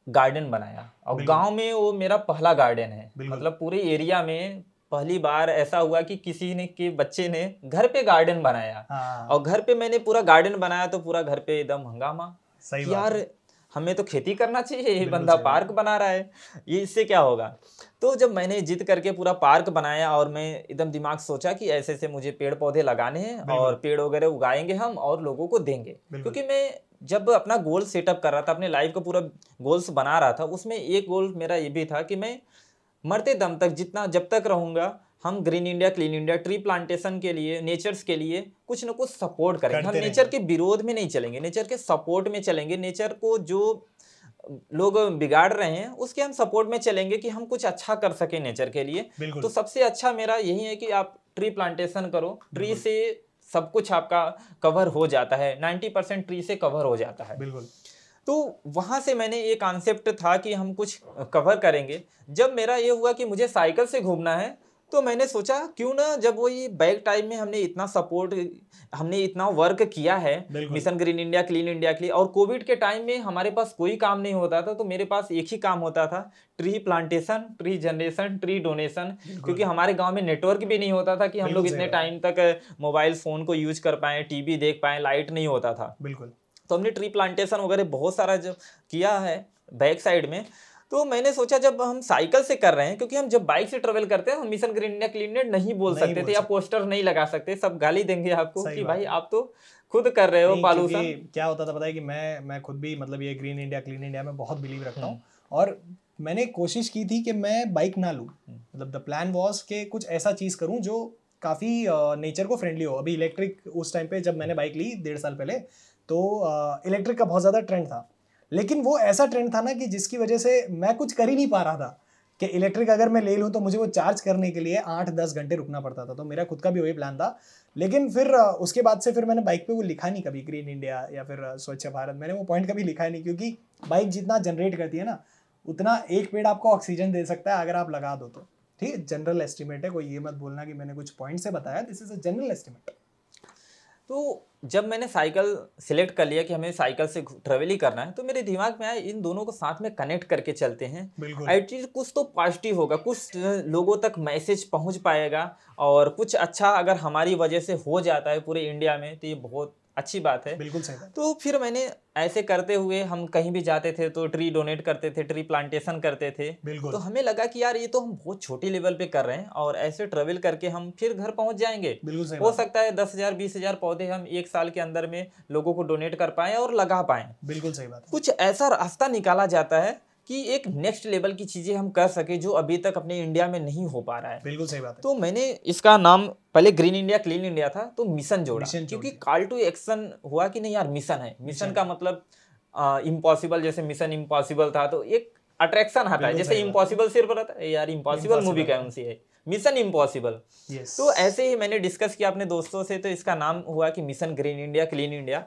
B: गार्डन बनाया। और। गाँव में वो मेरा पहला गार्डन है। मतलब पूरे एरिया में पहली बार ऐसा हुआ कि किसी ने के बच्चे ने घर पे गार्डन बनाया।
A: हाँ।
B: और घर पे मैंने पूरा गार्डन बनाया तो पूरा घर पे एकदम हंगामा
A: सही
B: यार हमें तो खेती करना चाहिए ये बंदा पार्क बना रहा है। ये इससे क्या होगा? तो जब मैंने जिद करके पूरा पार्क बनाया और मैं एकदम दिमाग सोचा कि ऐसे ऐसे मुझे पेड़ पौधे लगाने हैं और पेड़ वगैरह उगाएँगे हम और लोगों को देंगे। क्योंकि मैं जब अपना गोल सेटअप कर रहा था अपने लाइफ का पूरा गोल्स बना रहा था उसमें एक गोल मेरा ये भी था कि मैं मरते दम तक जितना जब तक रहूँगा हम green India clean India tree plantation के लिए नेचर्स के लिए कुछ ना कुछ सपोर्ट करेंगे। हम नेचर के विरोध में नहीं चलेंगे नेचर के सपोर्ट में चलेंगे नेचर को जो लोग बिगाड़ रहे हैं उसके हम सपोर्ट में चलेंगे कि हम कुछ अच्छा कर सके नेचर के लिए। तो सबसे अच्छा मेरा यही है कि आप ट्री प्लांटेशन करो। ट्री से सब कुछ आपका कवर हो जाता है 90 परसेंट ट्री से कवर हो जाता है।
A: बिल्कुल।
B: तो वहाँ से मैंने ये कॉन्सेप्ट था कि हम कुछ कवर करेंगे। जब मेरा ये हुआ कि मुझे साइकिल से घूमना है तो मैंने सोचा क्यों ना जब वो ये बैक टाइम में हमने इतना सपोर्ट हमने इतना वर्क किया है mission green India clean India के लिए और कोविड के टाइम में हमारे पास कोई काम नहीं होता था तो मेरे पास एक ही काम होता था tree plantation tree generation tree donation क्योंकि हमारे गाँव में नेटवर्क भी नहीं होता था कि हम लोग इतने टाइम तक मोबाइल फ़ोन को यूज़ कर पाए टीवी देख पाए लाइट नहीं होता था।
A: बिल्कुल।
B: तो हमने ट्री प्लांटेशन वगैरह बहुत सारा जब किया है बैक साइड में तो मैंने सोचा जब हम साइकिल से कर रहे हैं क्योंकि हम जब बाइक से ट्रेवल करते हैं हम mission green India clean India नहीं बोल
A: नहीं
B: सकते
A: बोल
B: थे या पोस्टर नहीं लगा सकते सब गाली देंगे आपको कि भाई आप तो खुद कर रहे हो पॉल्यूशन
A: क्या होता था पता है कि मैं मैं खुद भी मतलब ये ग्रीन इंडिया क्लीन इंडिया में बहुत बिलीव रखता
B: हम्म।
A: हूँ और मैंने कोशिश की थी कि मैं बाइक ना लूँ। मतलब द प्लान वॉज़ के कुछ ऐसा चीज़ करूँ जो काफ़ी नेचर को फ्रेंडली हो। अभी इलेक्ट्रिक उस टाइम पे जब मैंने बाइक ली डेढ़ साल पहले तो इलेक्ट्रिक का बहुत ज़्यादा ट्रेंड था। लेकिन वो ऐसा ट्रेंड था ना कि जिसकी वजह से मैं कुछ कर ही नहीं पा रहा था कि इलेक्ट्रिक अगर मैं ले लूँ तो मुझे वो चार्ज करने के लिए आठ दस घंटे रुकना पड़ता था। तो मेरा खुद का भी वही प्लान था। लेकिन फिर उसके बाद से फिर मैंने बाइक पे वो लिखा नहीं कभी ग्रीन इंडिया या फिर स्वच्छ भारत। मैंने वो पॉइंट कभी लिखा नहीं क्योंकि बाइक जितना जनरेट करती है ना, उतना एक पेड़ आपको ऑक्सीजन दे सकता है अगर आप लगा दो तो। ठीक है? जनरल एस्टिमेट है, कोई ये मत बोलना कि मैंने कुछ पॉइंट से बताया। This is a general estimate
B: तो जब मैंने साइकिल सिलेक्ट कर लिया कि हमें साइकिल से ट्रेवल ही करना है तो मेरे दिमाग में आया इन दोनों को साथ में कनेक्ट करके चलते हैं। एटलीस्ट कुछ तो पॉजिटिव होगा कुछ लोगों तक मैसेज पहुँच पाएगा और कुछ अच्छा अगर हमारी वजह से हो जाता है पूरे इंडिया में तो ये बहुत अच्छी बात है।
A: बिल्कुल सही
B: तो फिर मैंने ऐसे करते हुए हम कहीं भी जाते थे तो ट्री डोनेट करते थे ट्री प्लांटेशन करते थे।
A: बिल्कुल।
B: तो हमें लगा कि यार ये तो हम बहुत छोटी लेवल पे कर रहे हैं और ऐसे ट्रेवल करके हम फिर घर पहुँच जाएँगे।
A: बिल्कुल सही
B: हो सकता है दस हज़ार बीस हज़ार पौधे हम एक साल के अंदर में लोगों को डोनेट कर पाए और लगा पाए।
A: बिल्कुल सही बात
B: कुछ ऐसा रास्ता निकाला जाता है कि एक नेक्स्ट लेवल की चीज़ें हम कर सके जो अभी तक अपने इंडिया में नहीं हो पा रहा है।
A: बिल्कुल सही बात है।
B: तो मैंने इसका नाम पहले ग्रीन इंडिया क्लीन इंडिया था तो मिशन जोड़ा।
A: मिशन
B: क्योंकि कॉल टू एक्शन हुआ कि नहीं यार मिशन है। Mission
A: mission.
B: का मतलब इम्पॉसिबल जैसे मिशन इम्पॉसिबल था तो एक अट्रैक्शन आता है। जैसे इम्पॉसिबल सिर्फ़ रहता है यार इम्पॉसिबल मूवी कौन सी है? मिशन इम्पॉसिबल तो ऐसे ही मैंने डिस्कस किया अपने दोस्तों से तो इसका नाम हुआ कि mission green India clean India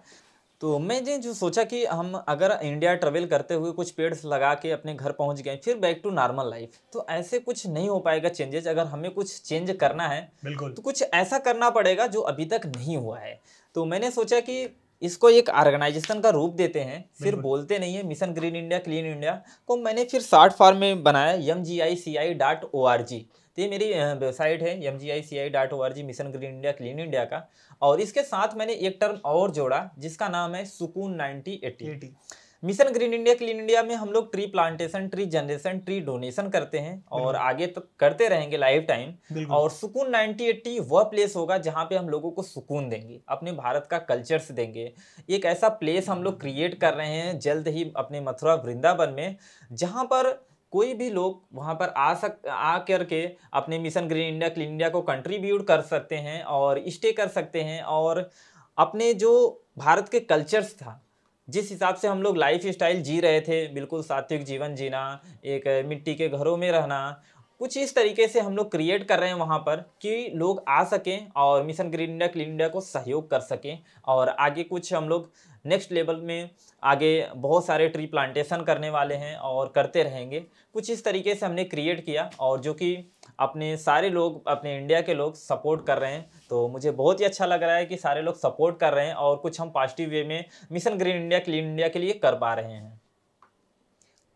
B: तो मैंने जो सोचा कि हम अगर इंडिया ट्रेवल करते हुए कुछ पेड़ लगा के अपने घर पहुँच गए फिर बैक टू नॉर्मल लाइफ तो ऐसे कुछ नहीं हो पाएगा चेंजेस अगर हमें कुछ चेंज करना है
A: बिल्कुल।
B: तो कुछ ऐसा करना पड़ेगा जो अभी तक नहीं हुआ है. तो मैंने सोचा कि इसको एक ऑर्गेनाइजेशन का रूप देते हैं फिर बोलते नहीं है mission green India clean India को मैंने फिर शॉर्ट फॉर्म में बनाया M G I C I dot O R G तो ये मेरी वेबसाइट है M G I C I dot O R G mission green India clean India का। और इसके साथ मैंने एक टर्म और जोड़ा जिसका नाम है Sukoon ninety
A: eighty.
B: Mission green India clean India में हम लोग tree plantation tree generation tree donation करते हैं और आगे तक करते रहेंगे लाइफ टाइम और सुकून 9080 वह प्लेस होगा जहाँ पे हम लोगों को सुकून देंगे अपने भारत का कल्चर्स देंगे। एक ऐसा प्लेस हम लोग क्रिएट कर रहे हैं जल्द ही अपने मथुरा वृंदावन में जहाँ पर कोई भी लोग वहाँ पर आ सक, आ कर के अपने mission green India, clean India को कंट्रीब्यूट कर सकते हैं और स्टे कर सकते हैं और अपने जो भारत के कल्चर्स था, जिस हिसाब से हम लोग लाइफ स्टाइल जी रहे थे, बिल्कुल सात्विक जीवन जीना, एक मिट्टी के घरों में रहना, कुछ इस तरीके से हम लोग क्रिएट कर रहे हैं वहाँ पर कि लोग आ सकें और mission green India, clean India को सहयोग कर सकें और आगे कुछ हम लोग नेक्स्ट लेवल में आगे बहुत सारे ट्री प्लांटेशन करने वाले हैं और करते रहेंगे। कुछ इस तरीके से हमने क्रिएट किया और जो कि अपने सारे लोग, अपने इंडिया के लोग सपोर्ट कर रहे हैं। तो मुझे बहुत ही अच्छा लग रहा है कि सारे लोग सपोर्ट कर रहे हैं और कुछ हम पॉजिटिव वे में mission green India clean India के लिए कर पा रहे हैं।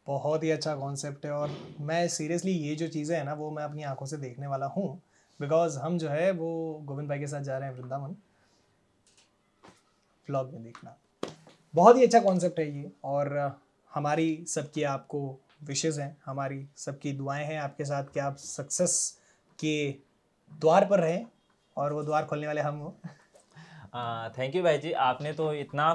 A: बहुत ही अच्छा कॉन्सेप्ट है और मैं सीरियसली ये जो चीज़ें हैं ना, वो मैं अपनी आँखों से देखने वाला हूँ। बिकॉज़ हम जो है, वो गोविंद भाई के साथ जा रहे हैं वृंदावन। ब्लॉग में देखना। बहुत ही अच्छा कॉन्सेप्ट है ये और हमारी सबकी आपको विशेज़ हैं हमारी सबकी दुआएँ हैं आपके साथ कि आप सक्सेस के द्वार पर रहें और वो द्वार खोलने वाले हम हो।
B: थैंक यू भाई जी आपने तो इतना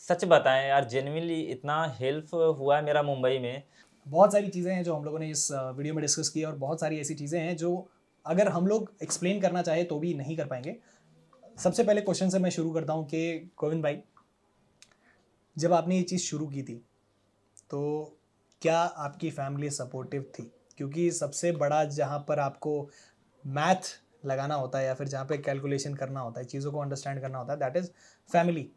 B: सच बताया यार जेनविनली इतना हेल्प हुआ है मेरा मुंबई में।
A: बहुत सारी चीज़ें हैं जो हम लोगों ने इस वीडियो में डिस्कस की और बहुत सारी ऐसी चीज़ें हैं जो अगर हम लोग एक्सप्लेन करना चाहे तो भी नहीं कर पाएँगे। सबसे पहले क्वेश्चन से मैं शुरू करता हूँ कि गोविंद भाई जब आपने ये चीज़ शुरू की थी तो क्या आपकी फैमिली सपोर्टिव थी? क्योंकि सबसे बड़ा जहाँ पर आपको मैथ लगाना होता है या फिर जहाँ पे कैलकुलेशन करना होता है चीज़ों को अंडरस्टैंड करना होता है दैट इज़ फैमिली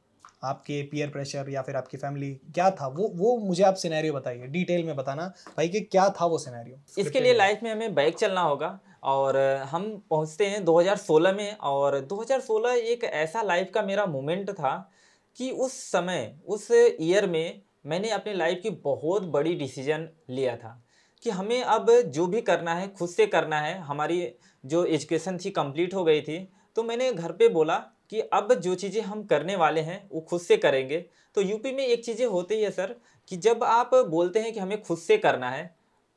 A: आपके पीयर प्रेशर या फिर आपकी फैमिली क्या था? वो वो मुझे आप सिनेरियो बताइए डिटेल में बताना भाई कि क्या था वो सिनेरियो
B: इसके लिए लाइफ में हमें बाइक चलना होगा और हम पहुँचते हैं 2016 में और 2016 एक ऐसा लाइफ का मेरा मोमेंट था कि उस समय, उस ईयर में मैंने अपने लाइफ की बहुत बड़ी डिसीज़न लिया था कि हमें अब जो भी करना है, खुद से करना है, हमारी जो एजुकेशन थी कंप्लीट हो गई थी तो मैंने घर पे बोला कि अब जो चीज़ें हम करने वाले हैं, वो खुद से करेंगे। तो यूपी में एक चीज़ें होती है सर कि जब आप बोलते हैं कि हमें खुद से करना है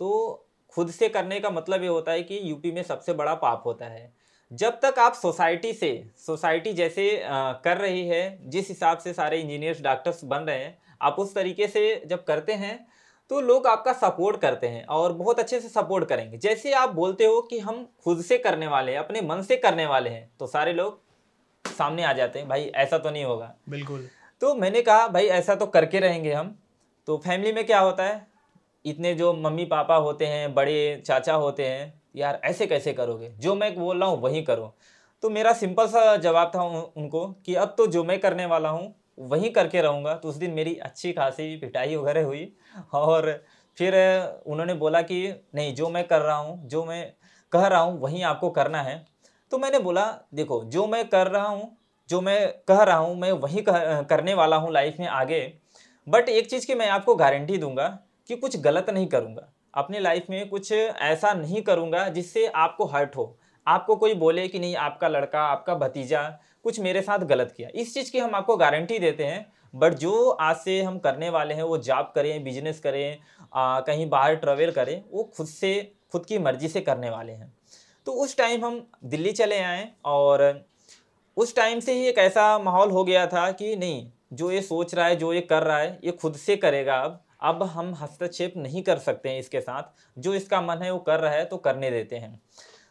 B: तो खुद से करने का मतलब ये होता है कि यूपी में सबसे बड़ा पाप होता है। जब तक आप सोसाइटी से सोसाइटी जैसे अ, कर रही है जिस हिसाब से सारे इंजीनियर्स डॉक्टर्स बन रहे हैं आप उस तरीके से जब करते हैं तो लोग आपका सपोर्ट करते हैं और बहुत अच्छे से सपोर्ट करेंगे। जैसे आप बोलते हो कि हम खुद से करने वाले हैं अपने मन से करने वाले हैं तो सारे लोग सामने आ जाते हैं भाई ऐसा तो नहीं होगा।
A: बिल्कुल।
B: तो मैंने कहा भाई ऐसा तो करके रहेंगे हम। तो फैमिली में क्या होता है इतने जो मम्मी पापा होते हैं बड़े चाचा होते हैं यार ऐसे कैसे करोगे? जो मैं बोल रहा हूँ वही करो। तो मेरा सिंपल सा जवाब था उन- उनको कि अब तो जो मैं करने वाला हूँ वही करके रहूँगा। तो उस दिन मेरी अच्छी खासी पिटाई वगैरह हुई और फिर उन्होंने बोला कि नहीं जो मैं कर रहा हूँ जो मैं कह रहा हूँ वही आपको करना है। तो मैंने बोला देखो जो मैं कर रहा हूँ जो मैं कह रहा हूँ मैं वही कह, करने वाला हूँ लाइफ में आगे। बट एक चीज़ की मैं आपको गारंटी दूँगा कि कुछ गलत नहीं करूँगा। अपने लाइफ में कुछ ऐसा नहीं करूँगा जिससे आपको हर्ट हो। आपको कोई बोले कि नहीं आपका लड़का आपका भतीजा कुछ मेरे साथ गलत किया। इस चीज़ की हम आपको गारंटी देते हैं। बट जो आज से हम करने वाले हैं वो जॉब करें बिज़नेस करें आ, कहीं बाहर ट्रेवल करें वो खुद से खुद की मर्ज़ी से करने वाले हैं। तो उस टाइम हम दिल्ली चले आए और उस टाइम से ही एक ऐसा माहौल हो गया था कि नहीं जो ये सोच रहा है जो ये कर रहा है ये खुद से करेगा अब। अब हम हस्तक्षेप नहीं कर सकते हैं इसके साथ। जो इसका मन है वो कर रहा है तो करने देते हैं।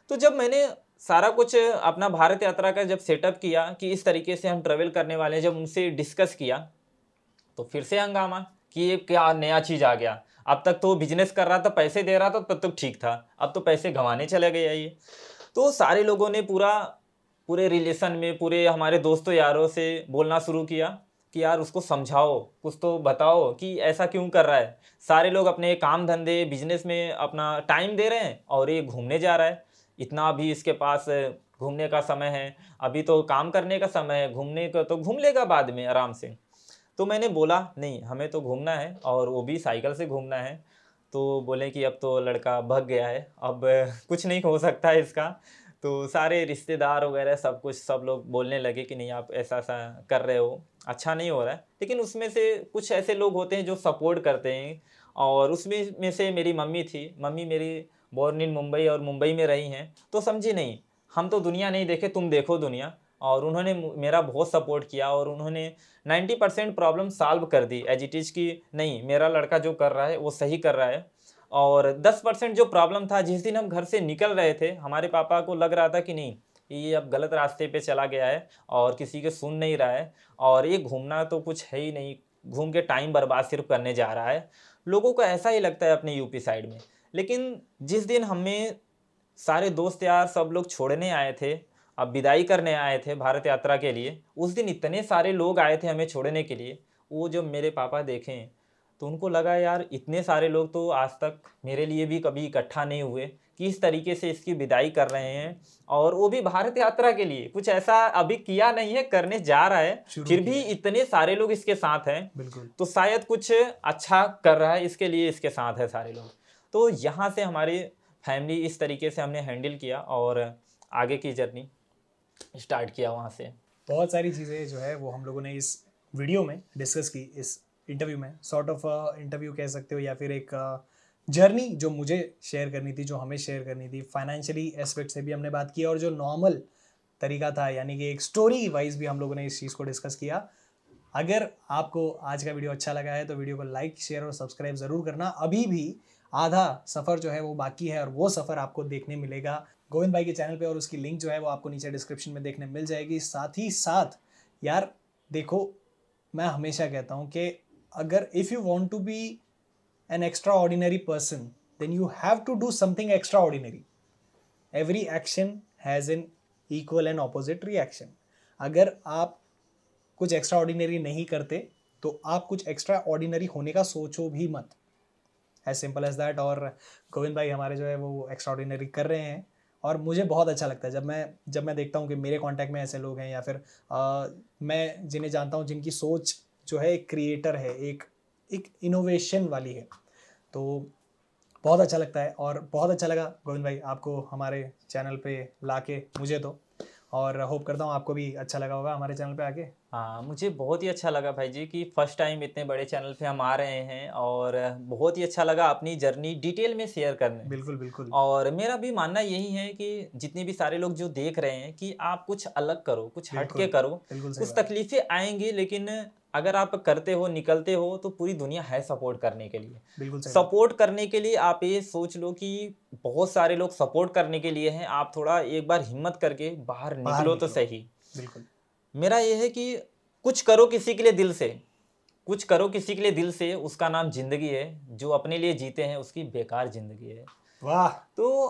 B: तो जब मैंने सारा कुछ अपना भारत यात्रा का जब सेटअप किया कि इस तरीके से हम ट्रेवल करने वाले हैं, जब उनसे डिस्कस किया तो फिर से हंगामा कि ये क्या नया चीज़ आ गया। अब तक तो बिज़नेस कर रहा था, पैसे दे रहा था, तब तक ठीक था। अब तो पैसे गंवाने चले गए ये। तो सारे लोगों ने पूरा, पूरे रिलेशन में, पूरे हमारे दोस्तों यारों से बोलना शुरू किया। कि यार उसको समझाओ, कुछ तो बताओ कि ऐसा क्यों कर रहा है। सारे लोग अपने काम धंधे बिज़नेस में अपना टाइम दे रहे हैं और ये घूमने जा रहा है। इतना अभी इसके पास घूमने का समय है, अभी तो काम करने का समय है, घूमने का तो घूम लेगा बाद में आराम से। तो मैंने बोला, नहीं, हमें तो घूमना है और वो भी साइकिल से घूमना है। तो बोले कि अब तो लड़का भग गया है, अब कुछ नहीं हो सकता है इसका। तो सारे रिश्तेदार वगैरह सब कुछ सब लोग बोलने लगे कि नहीं, आप ऐसा ऐसा कर रहे हो। अच्छा नहीं हो रहा है। लेकिन उसमें से कुछ ऐसे लोग होते हैं जो सपोर्ट करते हैं और उसमें में से मेरी मम्मी थी। मम्मी मेरी बॉर्न इन मुंबई और मुंबई में रही हैं। तो समझी नहीं, हम तो दुनिया नहीं देखे, तुम देखो दुनिया। और उन्होंने मेरा बहुत सपोर्ट किया और उन्होंने 90 परसेंट प्रॉब्लम सॉल्व कर दी। एज इट इज़ की नहीं, मेरा लड़का जो कर रहा है, वो सही कर रहा है। और 10 परसेंट जो प्रॉब्लम था, जिस दिन हम घर से निकल रहे थे, हमारे पापा को लग रहा था कि नहीं ये अब गलत रास्ते पे चला गया है और किसी के सुन नहीं रहा है और ये घूमना तो कुछ है ही नहीं, घूम के टाइम बर्बाद सिर्फ़ करने जा रहा है। लोगों को ऐसा ही लगता है अपने यूपी साइड में। लेकिन जिस दिन हमें सारे दोस्त यार सब लोग छोड़ने आए थे, अब विदाई करने आए थे भारत यात्रा के लिए, उस दिन इतने सारे लोग आए थे हमें छोड़ने के लिए, वो जब मेरे पापा देखें तो उनको लगा यार इतने सारे लोग तो आज तक मेरे लिए भी कभी इकट्ठा नहीं हुए। कि इस तरीके से इसकी विदाई कर रहे हैं और वो भी भारत यात्रा के लिए। कुछ ऐसा अभी किया नहीं है करने जा रहा है फिर भी इतने सारे लोग इसके साथ हैं। तो शायद कुछ अच्छा कर रहा है इसके लिए इसके साथ है सारे लोग। तो यहाँ से हमारी फैमिली इस तरीके से हमने हैंडल किया और आगे की जर्नी स्टार्ट किया वहाँ से।
A: बहुत सारी चीज़ें जो है वो हम लोगों ने इस वीडियो में डिस्कस की इस इंटरव्यू में। सॉर्ट ऑफ़ इंटरव्यू कह सकते हो या फिर एक जर्नी जो मुझे शेयर करनी थी, जो हमें शेयर करनी थी फाइनेंशियली एस्पेक्ट से भी हमने बात की और जो नॉर्मल तरीका था, यानी कि एक स्टोरी वाइज भी हम लोगों ने इस चीज़ को डिस्कस किया। अगर आपको आज का वीडियो अच्छा लगा है तो वीडियो को लाइक शेयर और सब्सक्राइब ज़रूर करना। अभी भी आधा सफ़र जो है वो बाकी है और वो सफ़र आपको देखने मिलेगा। गोविंद भाई के चैनल पे और उसकी लिंक जो है वो आपको नीचे डिस्क्रिप्शन में देखने मिल जाएगी। साथ ही साथ, यार, देखो, मैं हमेशा कहता हूँ कि अगर if you want to be ordinary person then you have to do something extraordinary every action has an equal and opposite reaction अगर आप कुछ एक्स्ट्रा ऑर्डिनरी नहीं करते तो आप कुछ एक्स्ट्रा ऑर्डिनरी होने का सोचो भी मत। एज सिंपल एज दैट और गोविंद भाई हमारे जो है वो एक्स्ट्रा ऑर्डिनरी कर रहे हैं। और मुझे बहुत अच्छा लगता है जब मैं जब मैं देखता हूँ कि मेरे कांटेक्ट में ऐसे लोग हैं या फिर आ, मैं जिन्हें जानता हूँ जिनकी सोच जो है एक क्रिएटर है एक एक इनोवेशन वाली है। तो बहुत अच्छा लगता है और बहुत अच्छा लगा गोविंद भाई आपको हमारे चैनल पे लाके मुझे तो। और होप करता हूँ आपको भी अच्छा लगा होगा हमारे चैनल पे आके।
B: हाँ मुझे बहुत ही अच्छा लगा भाई जी कि फ़र्स्ट टाइम इतने बड़े चैनल पे हम आ रहे हैं और बहुत ही अच्छा लगा अपनी जर्नी डिटेल में शेयर करने।
A: बिल्कुल बिल्कुल।
B: और मेरा भी मानना यही है कि जितने भी सारे लोग जो देख रहे हैं कि आप कुछ अलग करो कुछ
A: हटके
B: करो कुछ तकलीफें आएँगी लेकिन अगर आप करते हो निकलते हो तो पूरी दुनिया है सपोर्ट करने के लिए।
A: बिल्कुल
B: सपोर्ट करने के लिए आप ये सोच लो कि बहुत सारे लोग सपोर्ट करने के लिए हैं। आप थोड़ा एक बार हिम्मत करके बाहर
A: बाहर
B: निकलो तो सही।
A: बिल्कुल।
B: मेरा ये है कि कुछ करो किसी के लिए दिल से। कुछ करो किसी के लिए दिल से उसका नाम ज़िंदगी है। जो अपने लिए जीते हैं उसकी बेकार ज़िंदगी है।
A: वाह।
B: तो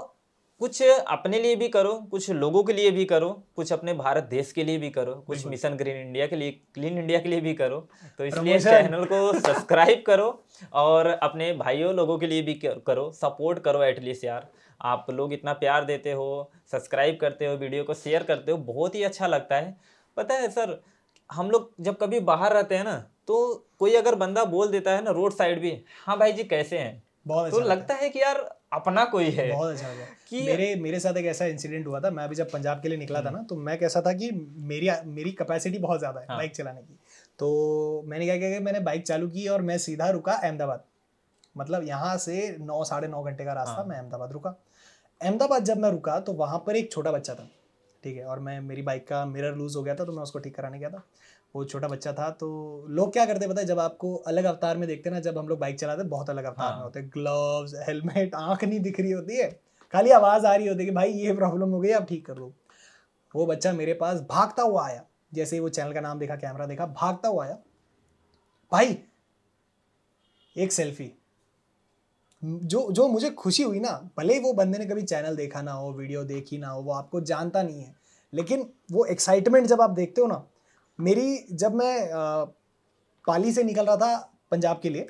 B: कुछ अपने लिए भी करो कुछ लोगों के लिए भी करो कुछ अपने भारत देश के लिए भी करो कुछ मिशन ग्रीन इंडिया के लिए क्लीन इंडिया के लिए भी करो। तो इसलिए चैनल को सब्सक्राइब करो और अपने भाइयों लोगों के लिए भी करो सपोर्ट करो एटलीस्ट यार। आप लोग इतना प्यार देते हो सब्सक्राइब करते हो वीडियो को शेयर करते हो बहुत ही अच्छा लगता है। पता है सर हम लोग जब कभी बाहर रहते हैं ना तो कोई अगर बंदा बोल देता है ना रोड साइड भी हाँ भाई जी कैसे हैं? तो
A: अच्छा
B: लगता है कि यार अपना कोई है।
A: बहुत अच्छा लगा
B: कि-
A: मेरे मेरे साथ एक ऐसा इंसिडेंट हुआ था मैं अभी जब पंजाब के लिए निकला था ना तो मैं कैसा था कि मेरी मेरी कैपेसिटी बहुत ज़्यादा है
B: हाँ।
A: बाइक चलाने की। तो मैंने क्या किया कि मैंने बाइक चालू की और मैं सीधा रुका अहमदाबाद। मतलब यहाँ से नौ साढ़े नौ घंटे का रास्ता
B: हाँ।
A: मैं अहमदाबाद रुका। अहमदाबाद जब मैं रुका तो वहाँ पर एक छोटा बच्चा था ठीक है? और मैं मेरी बाइक का मिरर लूज हो गया था तो मैं उसको ठीक कराने गया था। वो छोटा बच्चा था तो लोग क्या करते पता है? जब आपको अलग अवतार में देखते ना जब हम लोग बाइक चलाते बहुत अलग अवतार में
B: हाँ।
A: होते हैं। ग्लव्स हेलमेट आँख नहीं दिख रही होती है। खाली आवाज़ आ रही होती है कि भाई ये प्रॉब्लम हो गई आप ठीक कर दो वो बच्चा मेरे पास भागता हुआ आया। जैसे ही वो चैनल का नाम देखा कैमरा देखा भागता हुआ आया। भाई एक सेल्फी जो जो मुझे खुशी हुई ना भले ही वो बंदे ने कभी चैनल देखा ना हो वीडियो देखी ना हो वो आपको जानता नहीं है लेकिन वो एक्साइटमेंट जब आप देखते हो ना मेरी जब मैं पाली से निकल रहा था पंजाब के लिए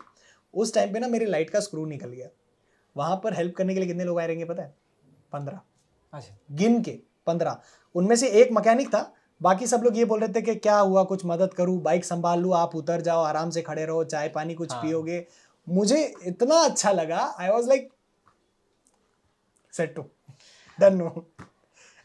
A: उस टाइम पे ना मेरे लाइट का स्क्रू निकल गया। वहाँ पर हेल्प करने के लिए कितने लोग आए रहेंगे पता है? पंद्रह।
B: अच्छा।
A: गिन के पंद्रह। उनमें से एक मैकेनिक था बाकी सब लोग ये बोल रहे थे कि क्या हुआ कुछ मदद करूँ बाइक संभाल लूँ आप उतर जाओ आराम से खड़े रहो चाय पानी कुछ
B: हाँ।
A: पियोगे। मुझे इतना अच्छा लगा I was like set to done no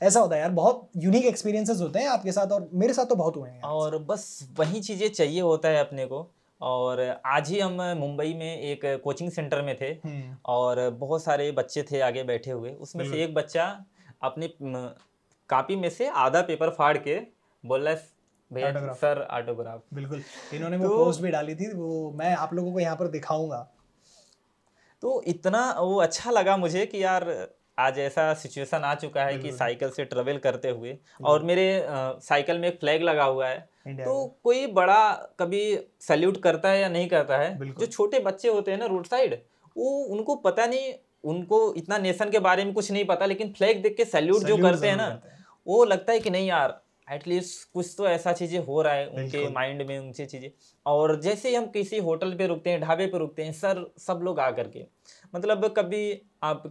A: ऐसा होता है यार बहुत यूनिक एक्सपीरियंसेस होते हैं आपके साथ और मेरे साथ तो बहुत हुए हैं
B: और बस वही चीज़ें चाहिए होता है अपने को। और आज ही हम मुंबई में एक कोचिंग सेंटर में थे
A: हम्म,
B: और बहुत सारे बच्चे थे आगे बैठे हुए। उसमें से एक बच्चा अपनी कापी में से आधा पेपर फाड़ के बोल रहा है भैया सर ऑटोग्राफ
A: बिल्कुल। इन्होंने वो
B: तो-
A: पोस्ट भी डाली थी वो मैं आप लोगों को यहाँ पर दिखाऊँगा।
B: तो इतना वो अच्छा लगा मुझे कि यार आज ऐसा सिचुएशन आ चुका है कि साइकिल से ट्रेवल करते हुए और मेरे साइकिल में एक फ्लैग लगा हुआ है। तो कोई बड़ा कभी सैल्यूट करता है या नहीं करता है जो छोटे बच्चे होते हैं ना रोड साइड वो उनको पता नहीं उनको इतना नेशन के बारे में कुछ नहीं पता लेकिन फ्लैग देख के सैल्यूट जो करते हैं ना वो लगता है कि नहीं यार एटलीस्ट कुछ तो ऐसा चीज़ें हो रहा है उनके माइंड में उनसे चीज़ें। और जैसे ही हम किसी होटल पे रुकते हैं ढाबे पे रुकते हैं सर सब लोग आ करके मतलब कभी आप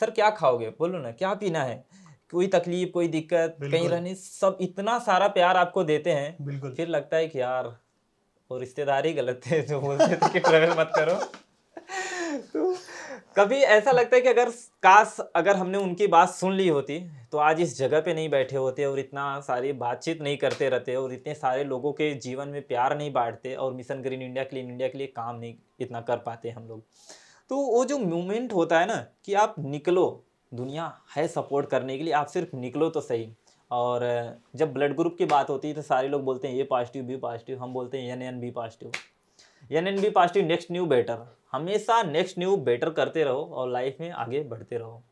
B: सर क्या खाओगे? बोलो ना क्या पीना है? कोई तकलीफ़ कोई दिक्कत कहीं। रहने सब इतना सारा प्यार आपको देते हैं फिर लगता है कि यार वो रिश्तेदार ही गलत थे जो बोलते थे कि ट्रेवल मत करो। तो कभी ऐसा लगता है कि अगर काश अगर हमने उनकी बात सुन ली होती तो आज इस जगह पे नहीं बैठे होते और इतना सारी बातचीत नहीं करते रहते और इतने सारे लोगों के जीवन में प्यार नहीं बांटते और mission green India clean India के लिए काम नहीं इतना कर पाते हम लोग। तो वो जो मोमेंट होता है ना, कि आप निकलो, दुनिया है सपोर्ट करने के लिए, आप सिर्फ़ निकलो तो सही। और जब ब्लड ग्रुप की बात होती है तो सारे लोग बोलते हैं, ये पॉजिटिव बी पॉजिटिव हम बोलते हैं N N B positive N N B positive next new better हमेशा नेक्स्ट न्यू बेटर करते रहो और लाइफ में आगे बढ़ते रहो।